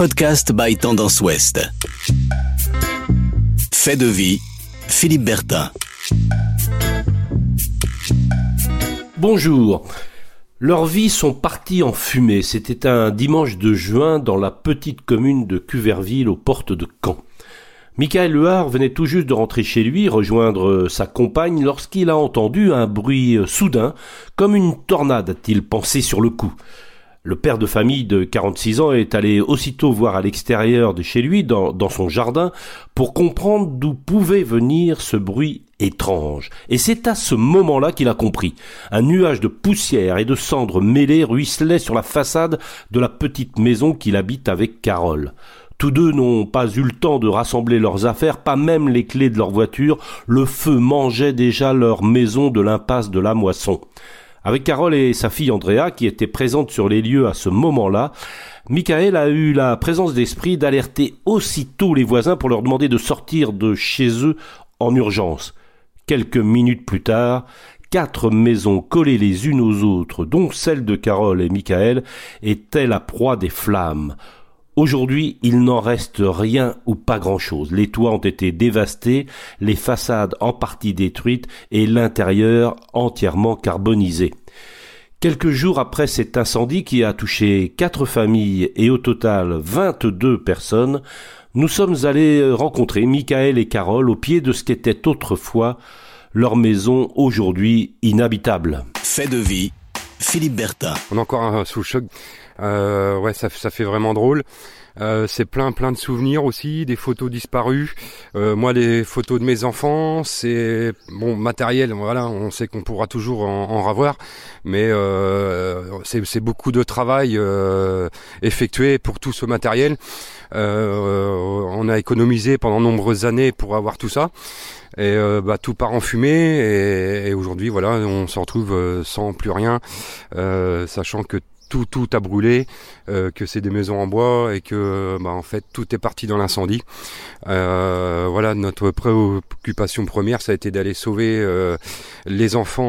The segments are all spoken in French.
podcast by Tendance Ouest. Fait de vie, Philippe Bertin. Bonjour. Leurs vies sont parties en fumée. C'était un dimanche de juin dans la petite commune de Cuverville aux portes de Caen. Michael Lehard venait tout juste de rentrer chez lui, rejoindre sa compagne, lorsqu'il a entendu un bruit soudain, comme une tornade, a-t-il pensé sur le coup. Le père de famille de 46 ans est allé aussitôt voir à l'extérieur de chez lui, dans, son jardin, pour comprendre d'où pouvait venir ce bruit étrange. Et c'est à ce moment-là qu'il a compris. Un nuage de poussière et de cendres mêlées ruisselait sur la façade de la petite maison qu'il habite avec Carole. Tous deux n'ont pas eu le temps de rassembler leurs affaires, pas même les clés de leur voiture. Le feu mangeait déjà leur maison de l'impasse de la moisson. Avec Carole et sa fille Andrea, qui étaient présentes sur les lieux à ce moment-là, Michael a eu la présence d'esprit d'alerter aussitôt les voisins pour leur demander de sortir de chez eux en urgence. Quelques minutes plus tard, quatre maisons collées les unes aux autres, dont celle de Carole et Michael, étaient la proie des flammes. Aujourd'hui, il n'en reste rien ou pas grand-chose. Les toits ont été dévastés, les façades en partie détruites et l'intérieur entièrement carbonisé. Quelques jours après cet incendie qui a touché quatre familles et au total 22 personnes, nous sommes allés rencontrer Michael et Carole au pied de ce qu'était autrefois leur maison aujourd'hui inhabitable. Fait de vie, Philippe Bertha. On est encore sous le choc euh, ouais, ça, ça fait vraiment drôle. Euh, c'est plein plein de souvenirs aussi, des photos disparues. Euh, moi, les photos de mes enfants, c'est bon matériel. Voilà, on sait qu'on pourra toujours en, en ravoir, mais euh, c'est beaucoup de travail euh, effectué pour tout ce matériel. Euh, on a économisé pendant nombreuses années pour avoir tout ça. Et bah, tout part en fumée et, et aujourd'hui voilà on se retrouve sans plus rien, sachant que tout tout a brûlé, euh, que c'est des maisons en bois et que bah, en fait tout est parti dans l'incendie. Euh, voilà notre préoccupation première, ça a été d'aller sauver euh, les enfants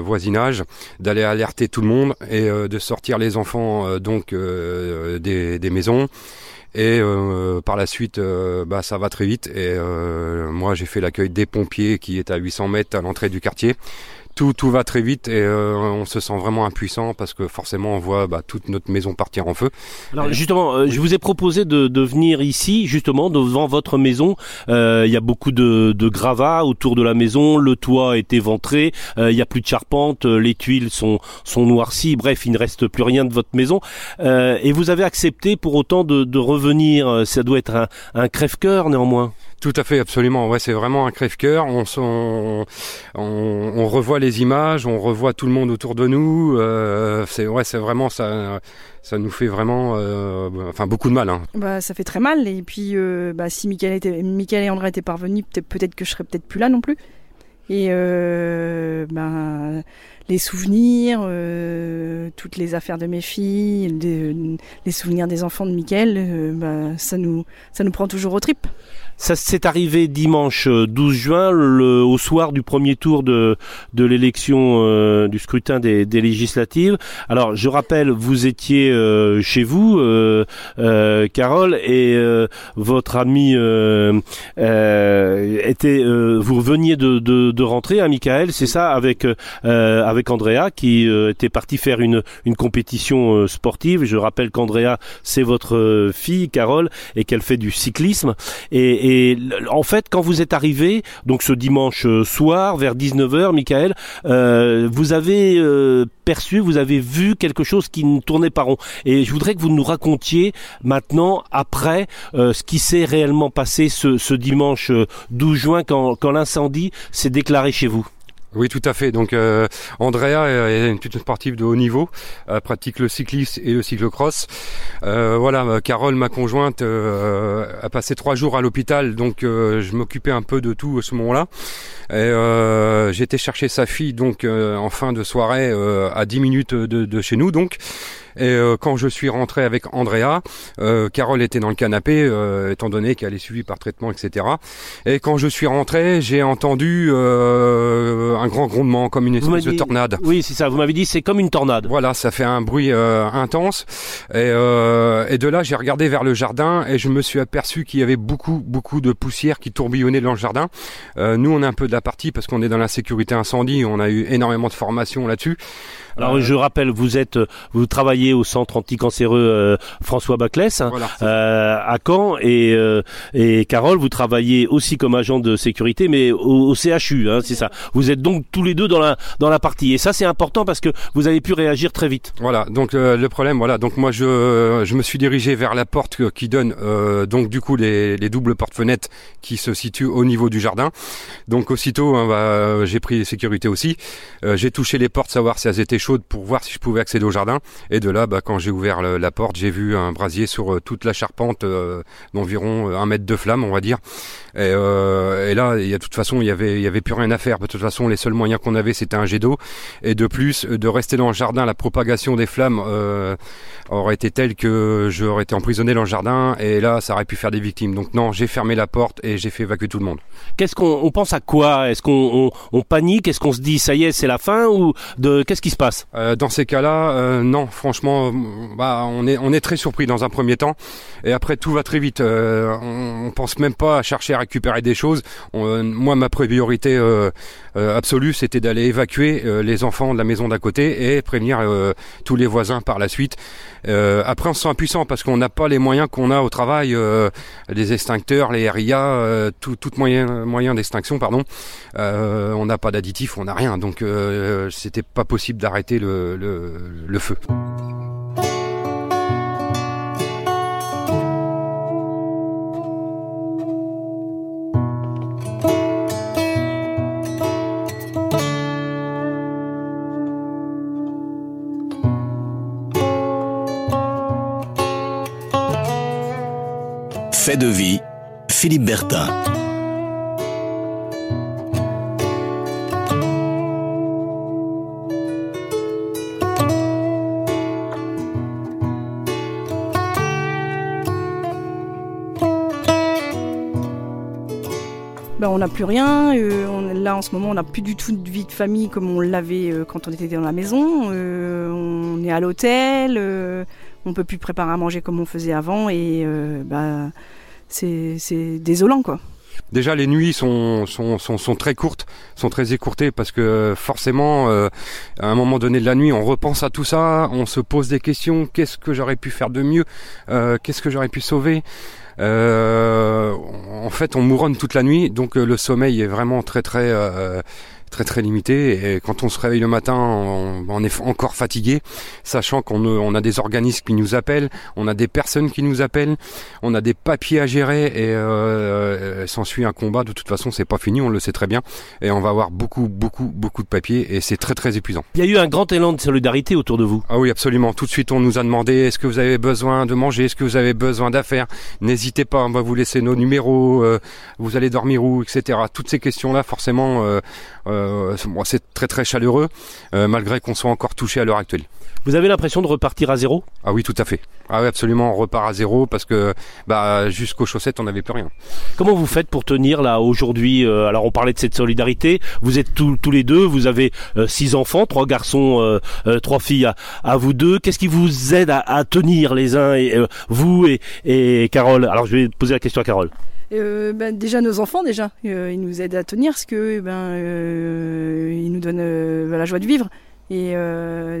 voisinage, d'aller alerter tout le monde et de sortir les enfants donc des, maisons. Et par la suite, bah, ça va très vite. Et moi, j'ai fait l'accueil des pompiers qui est à 800 mètres à l'entrée du quartier tout, tout va très vite et euh, on se sent vraiment impuissant parce que forcément on voit bah, toute notre maison partir en feu. Alors justement, euh, je vous ai proposé de, de, venir ici, justement, devant votre maison. Euh, il y a beaucoup de, de gravats autour de la maison, le toit a été ventré, il n'y a plus de charpente, les tuiles sont, sont noircies, bref, il ne reste plus rien de votre maison. et vous avez accepté pour autant de, de revenir, ça doit être un, un crève-cœur néanmoins. Tout à fait, absolument. Ouais, c'est vraiment un crève-cœur. On, on, on, revoit les images, on revoit tout le monde autour de nous. Euh, c'est ouais, c'est vraiment ça. Ça nous fait vraiment, euh, enfin beaucoup de mal. Hein. Bah, ça fait très mal. Et puis, euh, bah, si Michael, était, Michael et André étaient parvenus, peut-être peut que je serais peut-être plus là non plus. Et ben, les souvenirs, toutes les affaires de mes filles, les souvenirs des enfants de Michael, ben, ça, nous, ça nous prend toujours aux tripes. Ça s'est arrivé dimanche 12 euh, juin, le, au soir du premier tour de, de l'élection euh, du scrutin des, des, législatives. Alors, je rappelle, vous étiez euh, chez vous, Carole, et votre ami était, vous veniez de, de, de rentrer, à hein, Michael, c'est ça, avec avec Andrea, qui était parti faire une une compétition sportive. Je rappelle qu'Andrea, c'est votre fille, Carole, et qu'elle fait du cyclisme. Et en fait, quand vous êtes arrivé, donc ce dimanche euh, soir, vers 19h, Michael, euh, vous avez euh, perçu, vous avez vu quelque chose qui ne tournait pas rond. Et je voudrais que vous nous racontiez maintenant, après, ce qui s'est réellement passé ce, dimanche 12 juin, quand l'incendie s'est déclaré chez vous. Oui, tout à fait. Donc, euh, Andrea est une petite sportive de haut niveau, elle pratique le cyclisme et le cyclocross. Euh, voilà, euh, Carole, ma conjointe, euh, a passé trois jours à l'hôpital, donc euh, je m'occupais un peu de tout à ce moment-là. Et j'étais chercher sa fille donc en fin de soirée à 10 minutes de, de, chez nous, donc. Et euh, quand je suis rentré avec Andrea, euh, Carole était dans le canapé, euh, étant donné qu'elle est suivie par traitement, etc. Et quand je suis rentré, j'ai entendu euh, un grand grondement, comme une espèce de tornade. Oui, c'est ça. Vous m'avez dit c'est comme une tornade. Voilà, ça fait un bruit euh, intense. Et, euh, et de là, j'ai regardé vers le jardin et je me suis aperçu qu'il y avait beaucoup, beaucoup de poussière qui tourbillonnait dans le jardin. Euh, nous, on est un peu de la partie parce qu'on est dans la sécurité incendie. On a eu énormément de formations là-dessus. Alors Euh, je rappelle, vous êtes, vous travaillez au centre anticancéreux euh, François Baclès hein, Voilà. euh, à Caen et euh, et Carole, vous travaillez aussi comme agent de sécurité, mais au, au CHU, hein, c'est ça. Vous êtes donc tous les deux dans la dans la partie et ça c'est important parce que vous avez pu réagir très vite. Voilà, donc le problème, voilà, donc moi je, je me suis dirigé vers la porte qui donne donc du coup les, les doubles portes-fenêtres qui se situent au niveau du jardin. Donc aussitôt, hein, bah, j'ai pris les sécurités aussi. Euh, j'ai touché les portes, savoir si elles étaient chaudes pour voir si je pouvais accéder au jardin. Et de là, bah, quand j'ai ouvert le- la porte, j'ai vu un brasier sur euh, toute la charpente euh, d'environ euh, un mètre de flamme, on va dire. Et, et là, il y a de toute façon, il y avait, il y avait plus rien à faire. De toute façon, les seuls moyens qu'on avait, c'était un jet d'eau. Et de plus, de rester dans le jardin, la propagation des flammes aurait été telle que j'aurais été emprisonné dans le jardin. Et là, ça aurait pu faire des victimes. Donc non, j'ai fermé la porte et j'ai fait évacuer tout le monde. Qu'est-ce qu'on on pense à quoi? Est-ce qu'on on, on panique? Est-ce qu'on se dit ça y est, c'est la fin? Ou de qu'est-ce qui se passe? Euh, dans ces cas-là, euh, non, franchement, euh, bah, on est très surpris dans un premier temps, et après tout va très vite. Euh, on, pense même pas à chercher à récupérer des choses. Euh, moi, ma priorité absolue, c'était d'aller évacuer les enfants de la maison d'à côté et prévenir tous les voisins par la suite. Après, on se sent impuissant parce qu'on n'a pas les moyens qu'on a au travail, les extincteurs, les RIA, tout, moyen d'extinction, pardon. On n'a pas d'additif, on n'a rien, donc c'était pas possible d'arrêter le feu. Ben, on n'a plus rien. euh, là, en ce moment, on n'a plus du tout de vie de famille comme on l'avait euh, quand on était dans la maison. Euh, on est à l'hôtel. on peut plus préparer à manger comme on faisait avant. Et c'est c'est désolant, quoi. Déjà, les nuits sont, sont, sont, sont très courtes, sont très écourtées parce que forcément, euh, à un moment donné de la nuit, on repense à tout ça, on se pose des questions. Qu'est-ce que j'aurais pu faire de mieux? Euh, Qu'est-ce que j'aurais pu sauver? Euh, En fait, on mouronne toute la nuit, donc euh, le sommeil est vraiment très très euh, très très limité. Et quand on se réveille le matin, on, on est encore fatigué, sachant qu'on on a des organismes qui nous appellent, on a des personnes qui nous appellent, on a des papiers à gérer et euh, euh, s'ensuit un combat. De toute façon, c'est pas fini, on le sait très bien, et on va avoir beaucoup beaucoup beaucoup de papiers et c'est très très épuisant. Il y a eu un grand élan de solidarité autour de vous. Ah oui, absolument. Tout de suite, on nous a demandé est-ce que vous avez besoin de manger, est-ce que vous avez besoin d'affaires? N'hésitez pas, on va vous laisser nos numéros, euh, vous allez dormir où, etc. Toutes ces questions-là, forcément, euh, euh, c'est très très chaleureux, euh, malgré qu'on soit encore touché à l'heure actuelle. Vous avez l'impression de repartir à zéro? Ah oui, tout à fait. Ah oui, absolument, on repart à zéro parce que bah, jusqu'aux chaussettes, on n'avait plus rien. Comment vous faites pour tenir là aujourd'hui euh, Alors on parlait de cette solidarité. Vous êtes tous tous les deux. Vous avez euh, six enfants, trois garçons, euh, trois filles à, à vous deux. Qu'est-ce qui vous aide à, à tenir les uns et vous et, et Carole? Alors je vais poser la question à Carole. Euh, ben, déjà nos enfants déjà, euh, ils nous aident à tenir parce que ben euh, ils nous donnent la joie de vivre. Et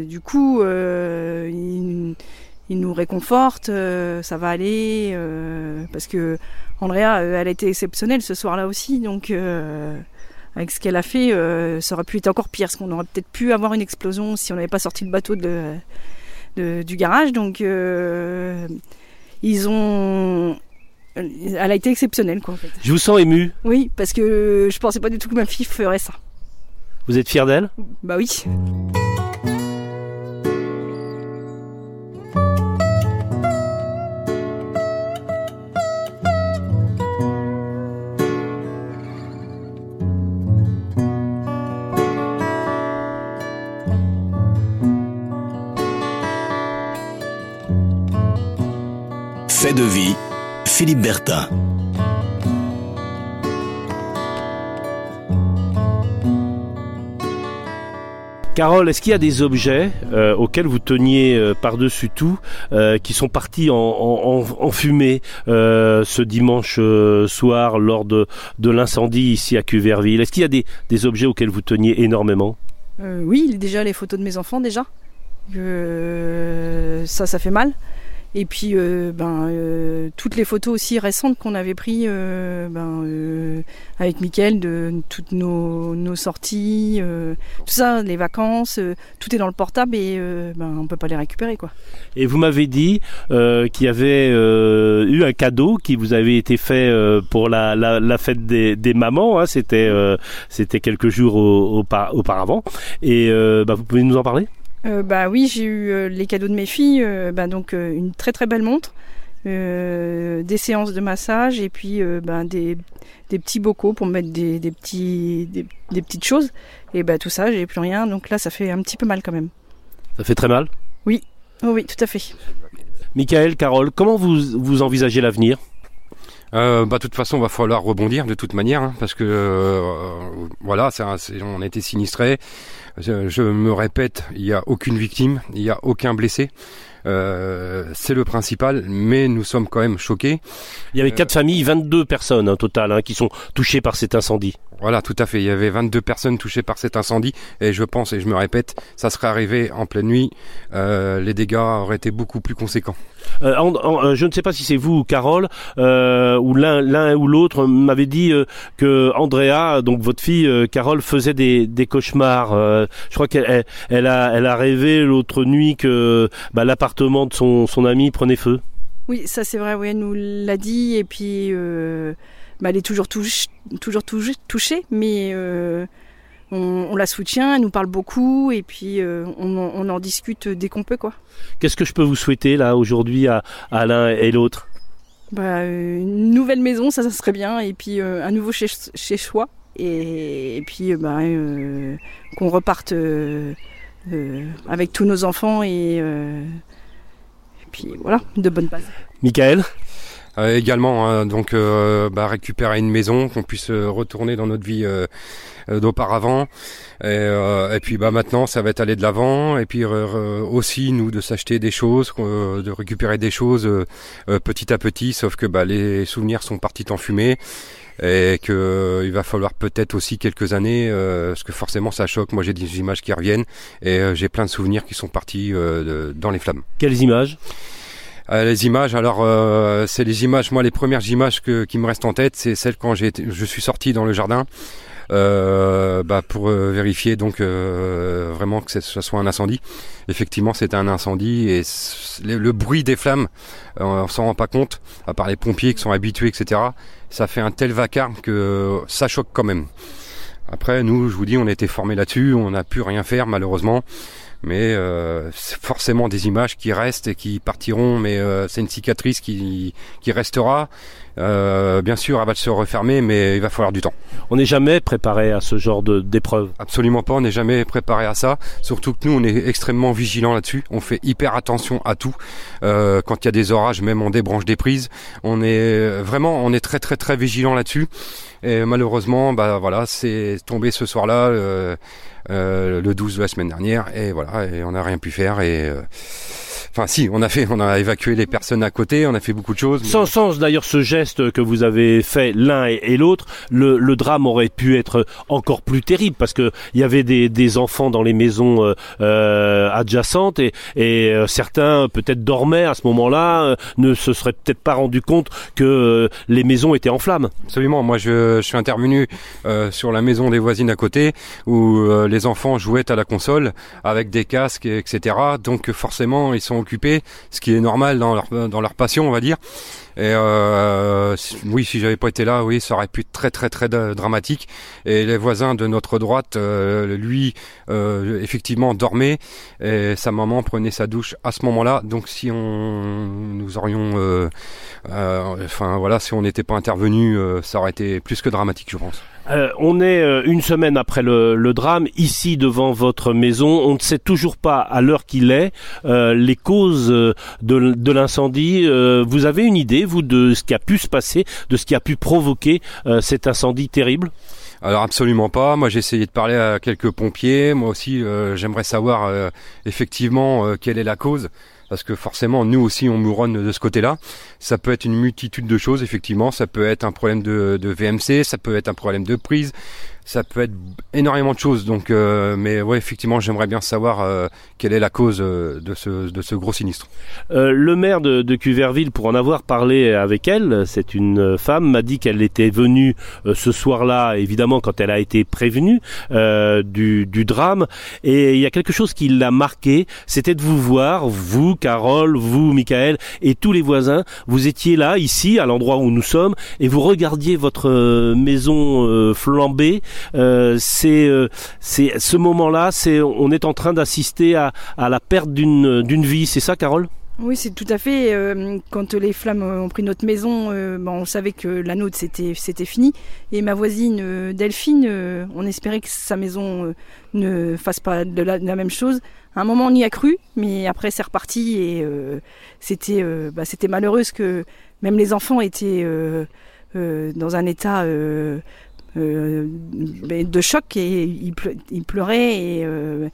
du coup ils, nous réconfortent, ça va aller parce que Andrea elle a été exceptionnelle ce soir-là aussi donc avec ce qu'elle a fait ça aurait pu être encore pire parce qu'on aurait peut-être pu avoir une explosion si on n'avait pas sorti le bateau du garage. Donc ils ont elle a été exceptionnelle quoi en fait. Je vous sens ému. Oui, parce que je pensais pas du tout que ma fille ferait ça. Vous êtes fier d'elle? Bah oui. Fait de vie, Philippe Bertin. Carole, est-ce qu'il y a des objets euh, auxquels vous teniez euh, par-dessus tout euh, qui sont partis en, en, en fumée ce dimanche soir lors de, de l'incendie ici à Cuverville? Est-ce qu'il y a des, des, objets auxquels vous teniez énormément? Oui, déjà les photos de mes enfants déjà. ça, ça fait mal. Et puis, euh, ben, euh, toutes les photos aussi récentes qu'on avait prises euh, ben, avec Mickaël de toutes nos, sorties, tout ça, les vacances, tout est dans le portable et ben, on peut pas les récupérer. quoi. Et vous m'avez dit qu'il y avait eu un cadeau qui vous avait été fait pour la, fête des, mamans, hein, c'était quelques jours au, au, auparavant. Et vous pouvez nous en parler? Euh, bah oui, j'ai eu euh, les cadeaux de mes filles, euh, bah, donc une très très belle montre, des séances de massage et puis bah, des, des, petits bocaux pour mettre des, des petits, des, petites choses. Et bah, tout ça, j'ai plus rien, donc là ça fait un petit peu mal quand même. Ça fait très mal? Oui, oh, oui, tout à fait. Michael, Carole, comment vous, vous envisagez l'avenir? Euh, bah, de toute façon, va falloir rebondir de toute manière, hein, parce que euh, voilà, on a été sinistré. Je, me répète, il n'y a aucune victime, il n'y a aucun blessé. Euh, c'est le principal, mais nous sommes quand même choqués. Il y avait quatre familles, 22 personnes au hein, total, hein, qui sont touchées par cet incendie. Voilà, tout à fait. Il y avait 22 personnes touchées par cet incendie, et je pense, et je me répète, ça serait arrivé en pleine nuit, euh, les dégâts auraient été beaucoup plus conséquents. Euh, euh je ne sais pas si c'est vous ou Carole, euh, ou l'un l'un ou l'autre m'avait dit euh, que Andrea, donc votre fille Carole, faisait des, des cauchemars. je crois qu'elle elle a, elle a rêvé l'autre nuit que bah, l'appartement de son, son ami prenait feu. Oui, ça c'est vrai, oui, elle nous l'a dit, et puis bah, elle est toujours, touche, toujours touchée, mais euh, on, la soutient, elle nous parle beaucoup et puis euh, on, en discute dès qu'on peut. quoi. Qu'est-ce que je peux vous souhaiter là aujourd'hui à, l'un et l'autre? Bah, Une nouvelle maison, ça, ça serait bien, et puis euh, un nouveau chez, chez soi, et, puis bah, qu'on reparte avec tous nos enfants et, et puis voilà, de bonnes bases. Michael? Euh, également, hein, donc euh, bah, récupérer une maison, qu'on puisse euh, retourner dans notre vie d'auparavant. Et, puis bah maintenant, ça va être aller de l'avant. Et puis aussi nous de s'acheter des choses, de récupérer des choses petit à petit. Sauf que bah, les souvenirs sont partis en fumée et que il va falloir peut-être aussi quelques années parce que forcément ça choque. Moi j'ai des images qui reviennent et j'ai plein de souvenirs qui sont partis dans les flammes. Quelles images? euh, les images, alors euh, c'est les images, moi les premières images que, qui me restent en tête, c'est celles quand j'ai je suis sorti dans le jardin. Euh, bah, pour euh, vérifier donc euh, vraiment que ce soit un incendie. Effectivement, c'était un incendie et le, bruit des flammes, on s'en rend pas compte, à part les pompiers qui sont habitués, etc. Ça fait un tel vacarme que ça choque quand même. Après, nous, je vous dis, on été formés là-dessus, on n'a pu rien faire malheureusement mais euh, c'est forcément des images qui restent et qui partiront, mais euh, c'est une cicatrice qui, qui restera. Euh, bien sûr, elle va se refermer, mais il va falloir du temps. On n'est jamais préparé à ce genre d'épreuve. Absolument pas, on n'est jamais préparé à ça. Surtout que nous, on est extrêmement vigilants là-dessus. On fait hyper attention à tout. Euh, quand il y a des orages, même on débranche des prises. On est vraiment, on est très très très vigilant là-dessus. Et malheureusement, bah voilà, c'est tombé ce soir-là. Euh, euh, le 12 de la semaine dernière et voilà et on n'a rien pu faire et euh, Enfin, si, on a fait, on a évacué les personnes à côté, on a fait beaucoup de choses. Sans sens d'ailleurs ce geste que vous avez fait l'un et, l'autre, le, drame aurait pu être encore plus terrible parce que il y avait des, enfants dans les maisons euh, euh adjacentes et, euh, certains peut-être dormaient à ce moment-là, ne se seraient peut-être pas rendu compte que les maisons étaient en flammes. Absolument. Moi, je, suis intervenu sur la maison des voisines à côté où les enfants jouaient à la console avec des casques, etc. Donc forcément, ils sont occupés, ce qui est normal dans leur passion, on va dire. Et euh, oui, si j'avais pas été là, oui, ça aurait pu être très très très dramatique. Et les voisins de notre droite, euh, lui, euh, effectivement, dormait et sa maman prenait sa douche à ce moment-là. Donc si on nous aurions, enfin voilà, si on n'était pas intervenu, ça aurait été plus que dramatique, je pense. Euh, on est euh, une semaine après le, drame, ici devant votre maison. On ne sait toujours pas à l'heure qu'il est euh, les causes de, de l'incendie. vous avez une idée, vous, de ce qui a pu se passer, de ce qui a pu provoquer cet incendie terrible? Alors absolument pas. Moi j'ai essayé de parler à quelques pompiers. Moi aussi j'aimerais savoir effectivement quelle est la cause parce que forcément nous aussi on mouronne de ce côté-là. Ça peut être une multitude de choses effectivement, ça peut être un problème de, de VMC, ça peut être un problème de prise, ça peut être énormément de choses. Donc, euh, mais ouais, effectivement, j'aimerais bien savoir euh, quelle est la cause euh, de ce, de ce gros sinistre. le maire de, de, Cuverville, pour en avoir parlé avec elle, c'est une femme, m'a dit qu'elle était venue ce soir-là, évidemment, quand elle a été prévenue du, du drame. Et il y a quelque chose qui l'a marqué, c'était de vous voir, vous, Carole, vous, Michael, et tous les voisins. Vous étiez là, ici, à l'endroit où nous sommes, et vous regardiez votre maison flambée euh, c'est euh, c'est ce moment-là, c'est on est en train d'assister à, la perte d'une vie, c'est ça, Carole? Oui, c'est tout à fait. Euh, quand les flammes ont pris notre maison, bon, on savait que la nôtre c'était c'était fini. Et ma voisine Delphine, on espérait que sa maison ne fasse pas de la, même chose. À un moment, on y a cru, mais après c'est reparti et c'était bah, c'était malheureux que même les enfants étaient dans un état ben, de choc et il, pleurait et euh,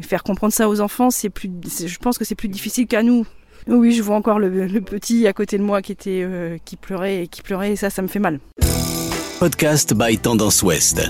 faire comprendre ça aux enfants, c'est plus, je pense que c'est plus difficile qu'à nous. Oui, je vois encore le, petit à côté de moi qui était, euh, qui pleurait et qui pleurait et ça, ça me fait mal. Podcast by Tendance Ouest.